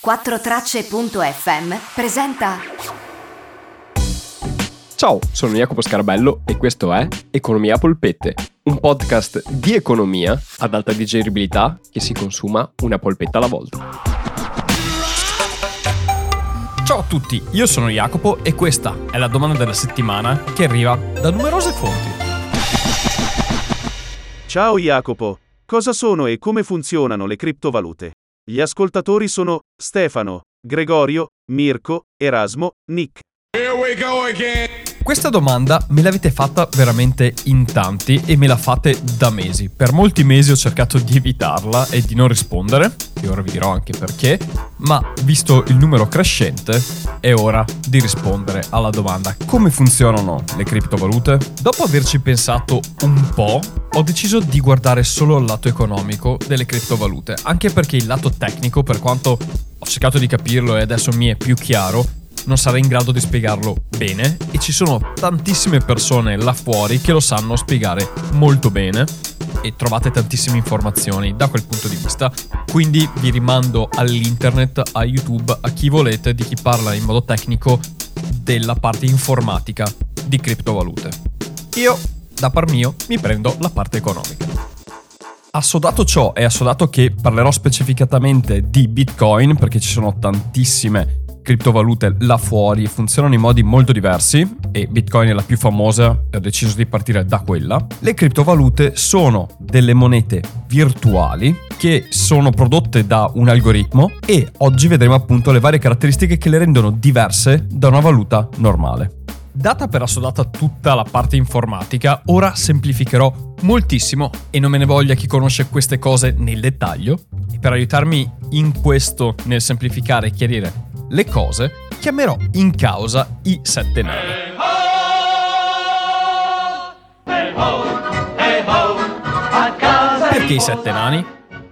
4tracce.fm presenta Ciao, sono Jacopo Scarabello e questo è Economia a polpette, un podcast di economia ad alta digeribilità che si consuma una polpetta alla volta. Ciao a tutti, io sono Jacopo e questa è la domanda della settimana che arriva da numerose fonti. Ciao Jacopo, cosa sono e come funzionano le criptovalute? Gli ascoltatori sono Stefano, Gregorio, Mirko, Erasmo, Nick. Questa domanda me l'avete fatta veramente in tanti e me la fate da mesi. Per molti mesi ho cercato di evitarla e di non rispondere, e ora vi dirò anche perché, ma visto il numero crescente è ora di rispondere alla domanda come funzionano le criptovalute? Dopo averci pensato un po', ho deciso di guardare solo il lato economico delle criptovalute, anche perché il lato tecnico, per quanto ho cercato di capirlo e adesso mi è più chiaro, non sarei in grado di spiegarlo bene e ci sono tantissime persone là fuori che lo sanno spiegare molto bene e trovate tantissime informazioni da quel punto di vista. Quindi vi rimando all'internet, a YouTube, a chi volete, di chi parla in modo tecnico della parte informatica di criptovalute. Io, da par mio, mi prendo la parte economica. Assodato ciò e assodato che parlerò specificatamente di Bitcoin perché ci sono tantissime criptovalute là fuori funzionano in modi molto diversi e Bitcoin è la più famosa e ho deciso di partire da quella. Le criptovalute sono delle monete virtuali che sono prodotte da un algoritmo e oggi vedremo appunto le varie caratteristiche che le rendono diverse da una valuta normale. Data per assodata tutta la parte informatica, ora semplificherò moltissimo e non me ne voglia chi conosce queste cose nel dettaglio. E per aiutarmi in questo, nel semplificare e chiarire le cose, chiamerò in causa i sette nani. Perché i sette nani?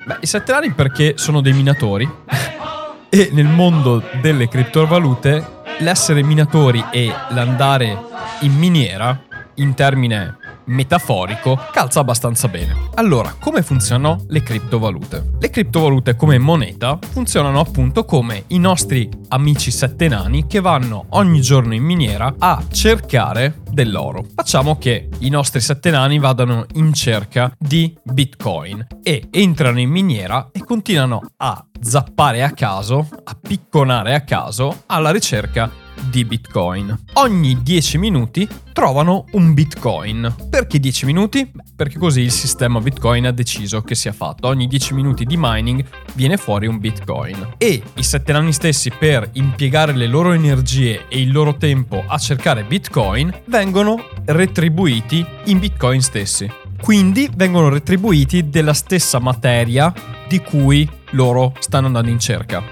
Beh, i sette nani perché sono dei minatori e nel mondo delle criptovalute l'essere minatori e l'andare in miniera in termine metaforico calza abbastanza bene. Allora, come funzionano le criptovalute? Le criptovalute come moneta funzionano appunto come i nostri amici sette nani che vanno ogni giorno in miniera a cercare dell'oro. Facciamo che i nostri sette nani vadano in cerca di bitcoin e entrano in miniera e continuano a zappare a caso, a picconare a caso alla ricerca di Bitcoin. Ogni 10 minuti trovano un Bitcoin. Perché 10 minuti? perché così il sistema Bitcoin ha deciso che sia fatto. Ogni 10 minuti di mining viene fuori un Bitcoin. E i sette anni stessi per impiegare le loro energie e il loro tempo a cercare Bitcoin vengono retribuiti in Bitcoin stessi. Quindi vengono retribuiti della stessa materia di cui loro stanno andando in cerca.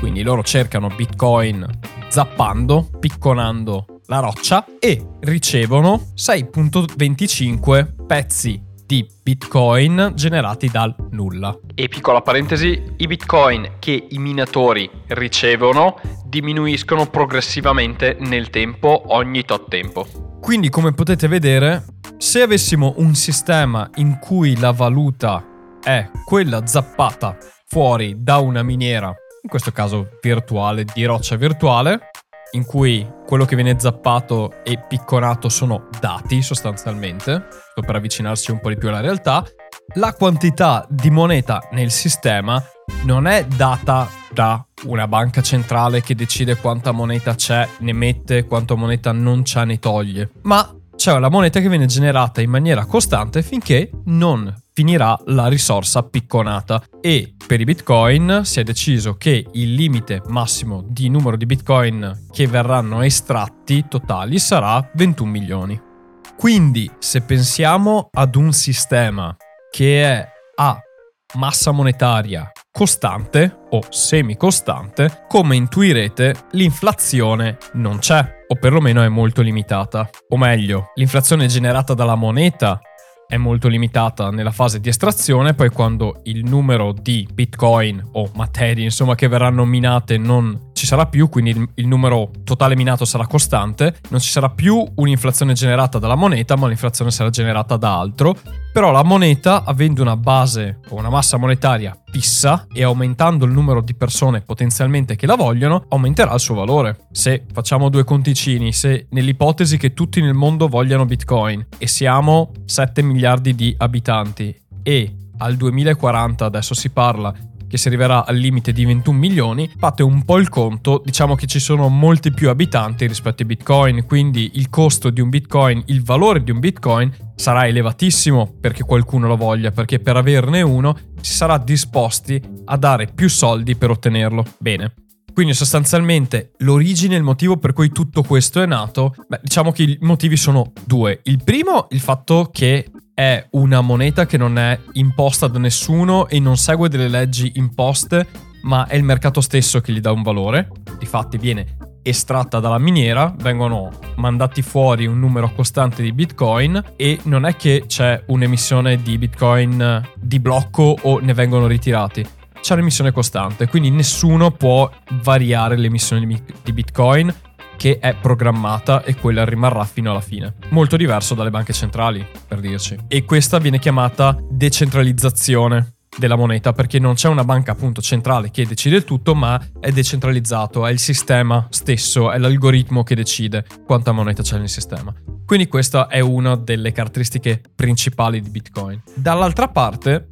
Quindi loro cercano Bitcoin zappando, picconando la roccia e ricevono 6.25 pezzi di bitcoin generati dal nulla. E piccola parentesi, i bitcoin che i minatori ricevono diminuiscono progressivamente nel tempo ogni tot tempo. Quindi come potete vedere, se avessimo un sistema in cui la valuta è quella zappata fuori da una miniera, in questo caso virtuale, di roccia virtuale, in cui quello che viene zappato e picconato sono dati sostanzialmente, per avvicinarsi un po' di più alla realtà, la quantità di moneta nel sistema non è data da una banca centrale che decide quanta moneta c'è, ne mette, quanta moneta non c'è, ne toglie, ma c'è la moneta che viene generata in maniera costante finché non finirà la risorsa picconata e per i bitcoin si è deciso che il limite massimo di numero di bitcoin che verranno estratti totali sarà 21 milioni. Quindi se pensiamo ad un sistema che è a massa monetaria costante o semicostante, come intuirete l'inflazione non c'è o perlomeno è molto limitata. O meglio, l'inflazione generata dalla moneta è molto limitata nella fase di estrazione, poi quando il numero di bitcoin o materie insomma che verranno minate non ci sarà più, quindi il, numero totale minato sarà costante, non ci sarà più un'inflazione generata dalla moneta, ma l'inflazione sarà generata da altro. Però la moneta, avendo una base o una massa monetaria fissa e aumentando il numero di persone potenzialmente che la vogliono, aumenterà il suo valore. Se facciamo due conticini, se nell'ipotesi che tutti nel mondo vogliano Bitcoin e siamo 7 miliardi di abitanti e al 2040 adesso si parla che si arriverà al limite di 21 milioni, fate un po' il conto, diciamo che ci sono molti più abitanti rispetto ai bitcoin, quindi il costo di un bitcoin, il valore di un bitcoin sarà elevatissimo perché qualcuno lo voglia, perché per averne uno si sarà disposti a dare più soldi per ottenerlo. Bene. Quindi sostanzialmente l'origine il motivo per cui tutto questo è nato, beh, diciamo che i motivi sono due. Il primo, il fatto che è una moneta che non è imposta da nessuno e non segue delle leggi imposte, ma è il mercato stesso che gli dà un valore. Difatti viene estratta dalla miniera, vengono mandati fuori un numero costante di bitcoin e non è che c'è un'emissione di bitcoin di blocco o ne vengono ritirati. C'è un'emissione costante, quindi nessuno può variare l'emissione di bitcoin che è programmata e quella rimarrà fino alla fine. Molto diverso dalle banche centrali, per dirci. E questa viene chiamata decentralizzazione della moneta perché non c'è una banca appunto centrale che decide il tutto ma è decentralizzato, è il sistema stesso, è l'algoritmo che decide quanta moneta c'è nel sistema. Quindi questa è una delle caratteristiche principali di Bitcoin. Dall'altra parte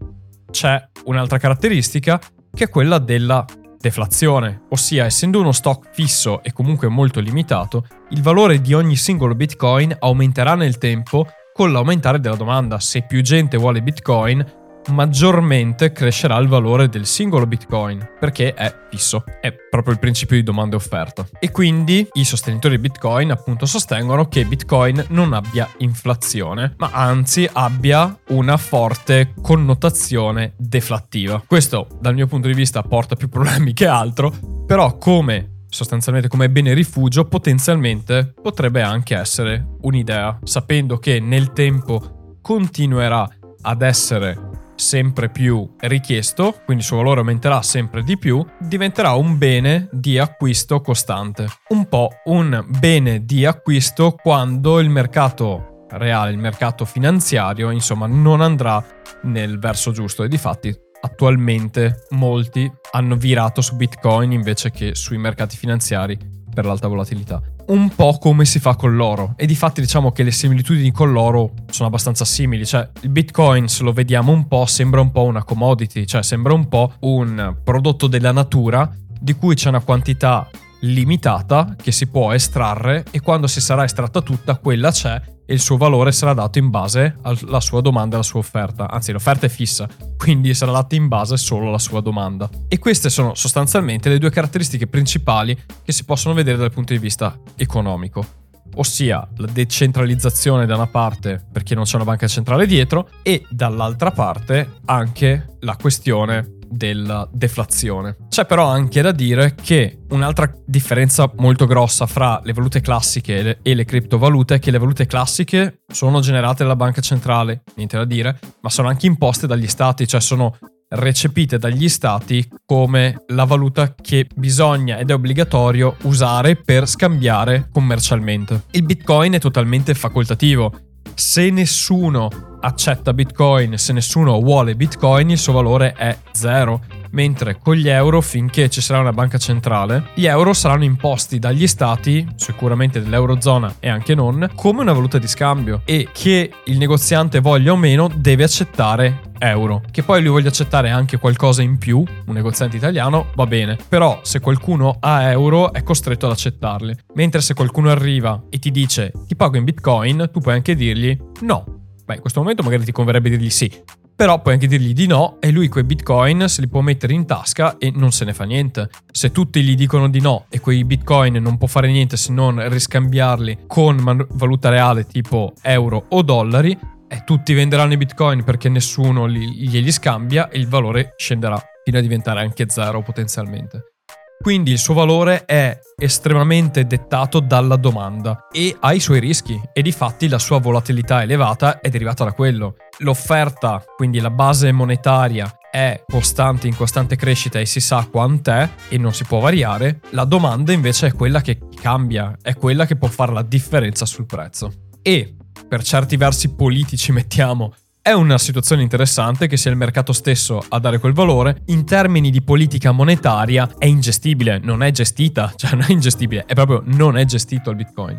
c'è un'altra caratteristica che è quella della deflazione, ossia essendo uno stock fisso e comunque molto limitato, il valore di ogni singolo bitcoin aumenterà nel tempo con l'aumentare della domanda. Se più gente vuole bitcoin, maggiormente crescerà il valore del singolo bitcoin perché è fisso, è proprio il principio di domanda e offerta. E quindi i sostenitori di bitcoin appunto sostengono che bitcoin non abbia inflazione, ma anzi abbia una forte connotazione deflattiva. Questo dal mio punto di vista porta più problemi che altro, però come sostanzialmente come bene rifugio potenzialmente potrebbe anche essere un'idea, sapendo che nel tempo continuerà ad essere sempre più richiesto, quindi il suo valore aumenterà sempre di più, diventerà un bene di acquisto costante. Un po' un bene di acquisto quando il mercato reale, il mercato finanziario, insomma, non andrà nel verso giusto e di fatti attualmente molti hanno virato su Bitcoin invece che sui mercati finanziari per l'alta volatilità un po' come si fa con l'oro. E di fatti diciamo che le similitudini con l'oro sono abbastanza simili. Cioè, il Bitcoin, se lo vediamo un po', sembra un po' una commodity, cioè sembra un po' un prodotto della natura di cui c'è una quantità limitata che si può estrarre e quando si sarà estratta tutta, quella c'è e il suo valore sarà dato in base alla sua domanda e alla sua offerta. Anzi, l'offerta è fissa, quindi sarà data in base solo alla sua domanda. E queste sono sostanzialmente le due caratteristiche principali che si possono vedere dal punto di vista economico. Ossia la decentralizzazione da una parte perché non c'è una banca centrale dietro e dall'altra parte anche la questione della deflazione. C'è però anche da dire che un'altra differenza molto grossa fra le valute classiche e le, criptovalute è che le valute classiche sono generate dalla banca centrale, niente da dire, ma sono anche imposte dagli stati, cioè sono recepite dagli stati come la valuta che bisogna ed è obbligatorio usare per scambiare commercialmente. Il Bitcoin è totalmente facoltativo. Se nessuno accetta Bitcoin, se nessuno vuole Bitcoin, il suo valore è zero. Mentre con gli euro, finché ci sarà una banca centrale, gli euro saranno imposti dagli stati, sicuramente dell'eurozona e anche non, come una valuta di scambio e che il negoziante voglia o meno deve accettare euro. Che poi lui voglia accettare anche qualcosa in più, un negoziante italiano, va bene. Però se qualcuno ha euro è costretto ad accettarli. Mentre se qualcuno arriva e ti dice ti pago in bitcoin, tu puoi anche dirgli no, Beh, in questo momento magari ti converrebbe dirgli sì, però puoi anche dirgli di no e lui quei bitcoin se li può mettere in tasca e non se ne fa niente. Se tutti gli dicono di no e quei bitcoin non può fare niente se non riscambiarli con valuta reale tipo euro o dollari, eh, tutti venderanno i bitcoin perché nessuno li- glieli scambia e il valore scenderà fino a diventare anche zero potenzialmente. Quindi il suo valore è estremamente dettato dalla domanda e ha i suoi rischi e di fatti la sua volatilità elevata è derivata da quello. L'offerta, quindi la base monetaria, è costante, in costante crescita e si sa quant'è e non si può variare, la domanda invece è quella che cambia, è quella che può fare la differenza sul prezzo. E per certi versi politici mettiamo è una situazione interessante che sia il mercato stesso a dare quel valore. In termini di politica monetaria è ingestibile, non è gestita, cioè non è ingestibile, è proprio non è gestito il Bitcoin.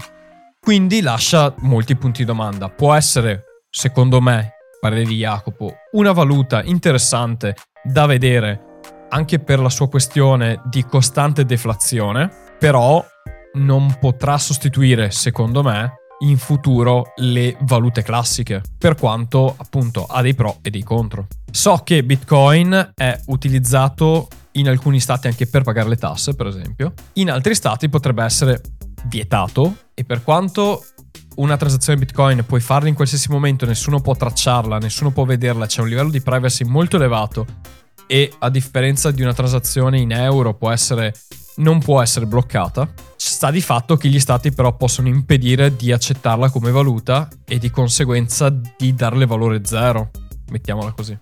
Quindi lascia molti punti di domanda. Può essere, secondo me, parere di Jacopo, una valuta interessante da vedere anche per la sua questione di costante deflazione, però non potrà sostituire, secondo me, in futuro le valute classiche, per quanto appunto ha dei pro e dei contro. So che Bitcoin è utilizzato in alcuni stati anche per pagare le tasse, per esempio, in altri stati potrebbe essere vietato e per quanto una transazione Bitcoin puoi farla in qualsiasi momento, nessuno può tracciarla, nessuno può vederla, c'è un livello di privacy molto elevato e a differenza di una transazione in euro può essere non può essere bloccata. Sta di fatto che gli stati però possono impedire di accettarla come valuta e di conseguenza di darle valore zero, mettiamola così.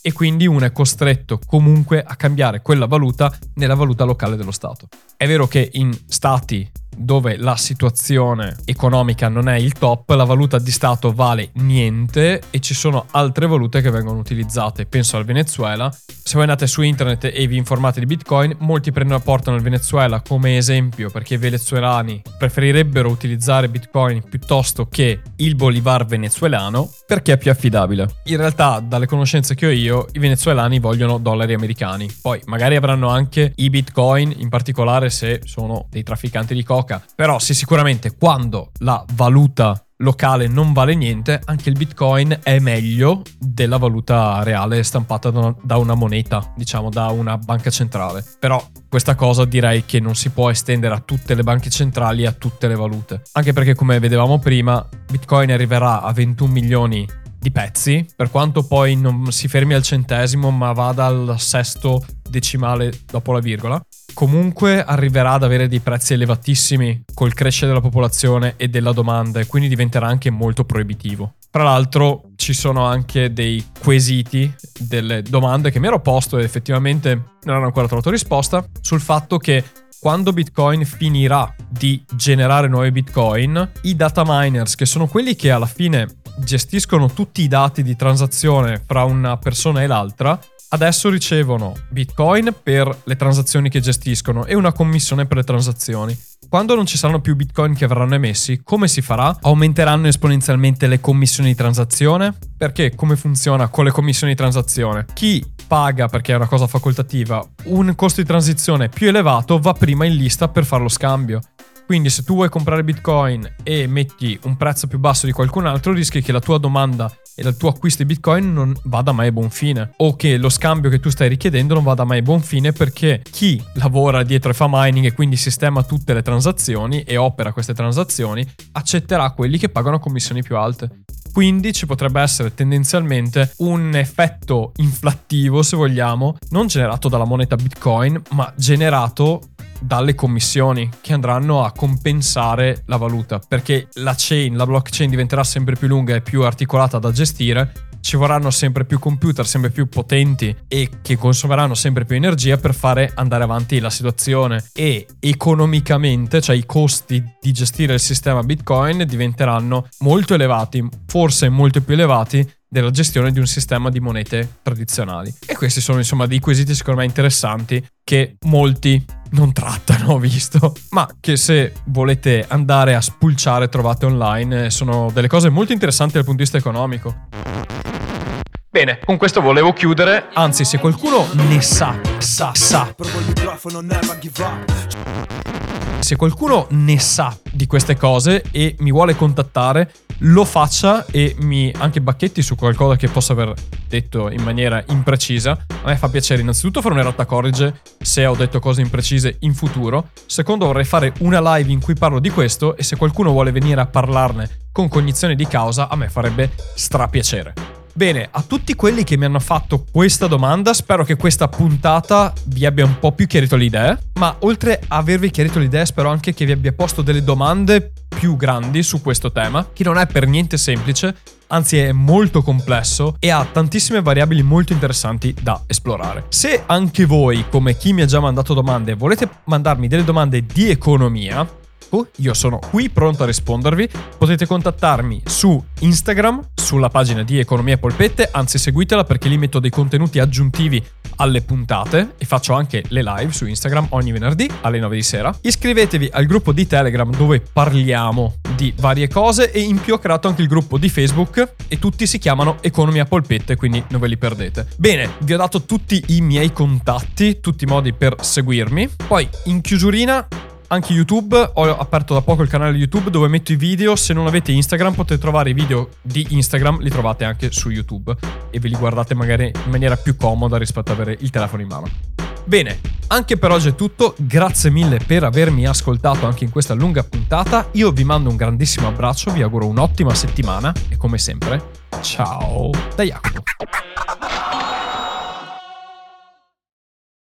E quindi uno è costretto comunque a cambiare quella valuta nella valuta locale dello Stato. È vero che in stati dove la situazione economica non è il top, la valuta di Stato vale niente e ci sono altre valute che vengono utilizzate. Penso al Venezuela. Se voi andate su internet e vi informate di Bitcoin, molti prendono portano il Venezuela come esempio perché i venezuelani preferirebbero utilizzare Bitcoin piuttosto che il bolivar venezuelano perché è più affidabile. In realtà, dalle conoscenze che ho io, i venezuelani vogliono dollari americani. Poi magari avranno anche i Bitcoin, in particolare se sono dei trafficanti di coca. Però sì, sicuramente quando la valuta locale non vale niente, anche il Bitcoin è meglio della valuta reale stampata da una moneta, diciamo da una banca centrale. Però questa cosa direi che non si può estendere a tutte le banche centrali e a tutte le valute. Anche perché come vedevamo prima, Bitcoin arriverà a 21 milioni di pezzi, per quanto poi non si fermi al centesimo ma vada al sesto decimale dopo la virgola comunque arriverà ad avere dei prezzi elevatissimi col crescere della popolazione e della domanda e quindi diventerà anche molto proibitivo. Tra l'altro ci sono anche dei quesiti, delle domande che mi ero posto e effettivamente non hanno ancora trovato risposta sul fatto che quando Bitcoin finirà di generare nuovi Bitcoin, i data miners, che sono quelli che alla fine gestiscono tutti i dati di transazione fra una persona e l'altra, adesso ricevono Bitcoin per le transazioni che gestiscono e una commissione per le transazioni. Quando non ci saranno più Bitcoin che verranno emessi, come si farà? Aumenteranno esponenzialmente le commissioni di transazione? Perché come funziona con le commissioni di transazione? Chi paga, perché è una cosa facoltativa, un costo di transizione più elevato va prima in lista per fare lo scambio. Quindi se tu vuoi comprare Bitcoin e metti un prezzo più basso di qualcun altro, rischi che la tua domanda e il tuo acquisto di Bitcoin non vada mai a buon fine o che lo scambio che tu stai richiedendo non vada mai a buon fine perché chi lavora dietro e fa mining e quindi sistema tutte le transazioni e opera queste transazioni accetterà quelli che pagano commissioni più alte. Quindi ci potrebbe essere tendenzialmente un effetto inflattivo, se vogliamo, non generato dalla moneta Bitcoin, ma generato dalle commissioni che andranno a compensare la valuta perché la chain, la blockchain diventerà sempre più lunga e più articolata da gestire. Ci vorranno sempre più computer, sempre più potenti e che consumeranno sempre più energia per fare andare avanti la situazione. E economicamente, cioè i costi di gestire il sistema Bitcoin diventeranno molto elevati, forse molto più elevati della gestione di un sistema di monete tradizionali. E questi sono insomma dei quesiti secondo me interessanti che molti non trattano, ho visto, ma che se volete andare a spulciare trovate online, eh, sono delle cose molto interessanti dal punto di vista economico. Bene, con questo volevo chiudere, anzi se qualcuno ne sa, sa, sa. Se qualcuno ne sa di queste cose e mi vuole contattare, lo faccia e mi anche bacchetti su qualcosa che possa aver detto in maniera imprecisa. A me fa piacere innanzitutto fare un'errata corrige se ho detto cose imprecise in futuro. Secondo vorrei fare una live in cui parlo di questo e se qualcuno vuole venire a parlarne con cognizione di causa a me farebbe strapiacere. Bene, a tutti quelli che mi hanno fatto questa domanda, spero che questa puntata vi abbia un po' più chiarito le idee, ma oltre a avervi chiarito le idee, spero anche che vi abbia posto delle domande più grandi su questo tema, che non è per niente semplice, anzi è molto complesso e ha tantissime variabili molto interessanti da esplorare. Se anche voi, come chi mi ha già mandato domande, volete mandarmi delle domande di economia, io sono qui pronto a rispondervi. Potete contattarmi su Instagram, sulla pagina di Economia Polpette, anzi seguitela perché lì metto dei contenuti aggiuntivi alle puntate e faccio anche le live su Instagram ogni venerdì alle 9 di sera. Iscrivetevi al gruppo di Telegram dove parliamo di varie cose e in più ho creato anche il gruppo di Facebook e tutti si chiamano Economia Polpette, quindi non ve li perdete. Bene, vi ho dato tutti i miei contatti, tutti i modi per seguirmi. Poi in chiusurina anche YouTube, ho aperto da poco il canale YouTube dove metto i video, se non avete Instagram potete trovare i video di Instagram, li trovate anche su YouTube e ve li guardate magari in maniera più comoda rispetto ad avere il telefono in mano. Bene, anche per oggi è tutto, grazie mille per avermi ascoltato anche in questa lunga puntata, io vi mando un grandissimo abbraccio, vi auguro un'ottima settimana e come sempre, ciao da Jacopo.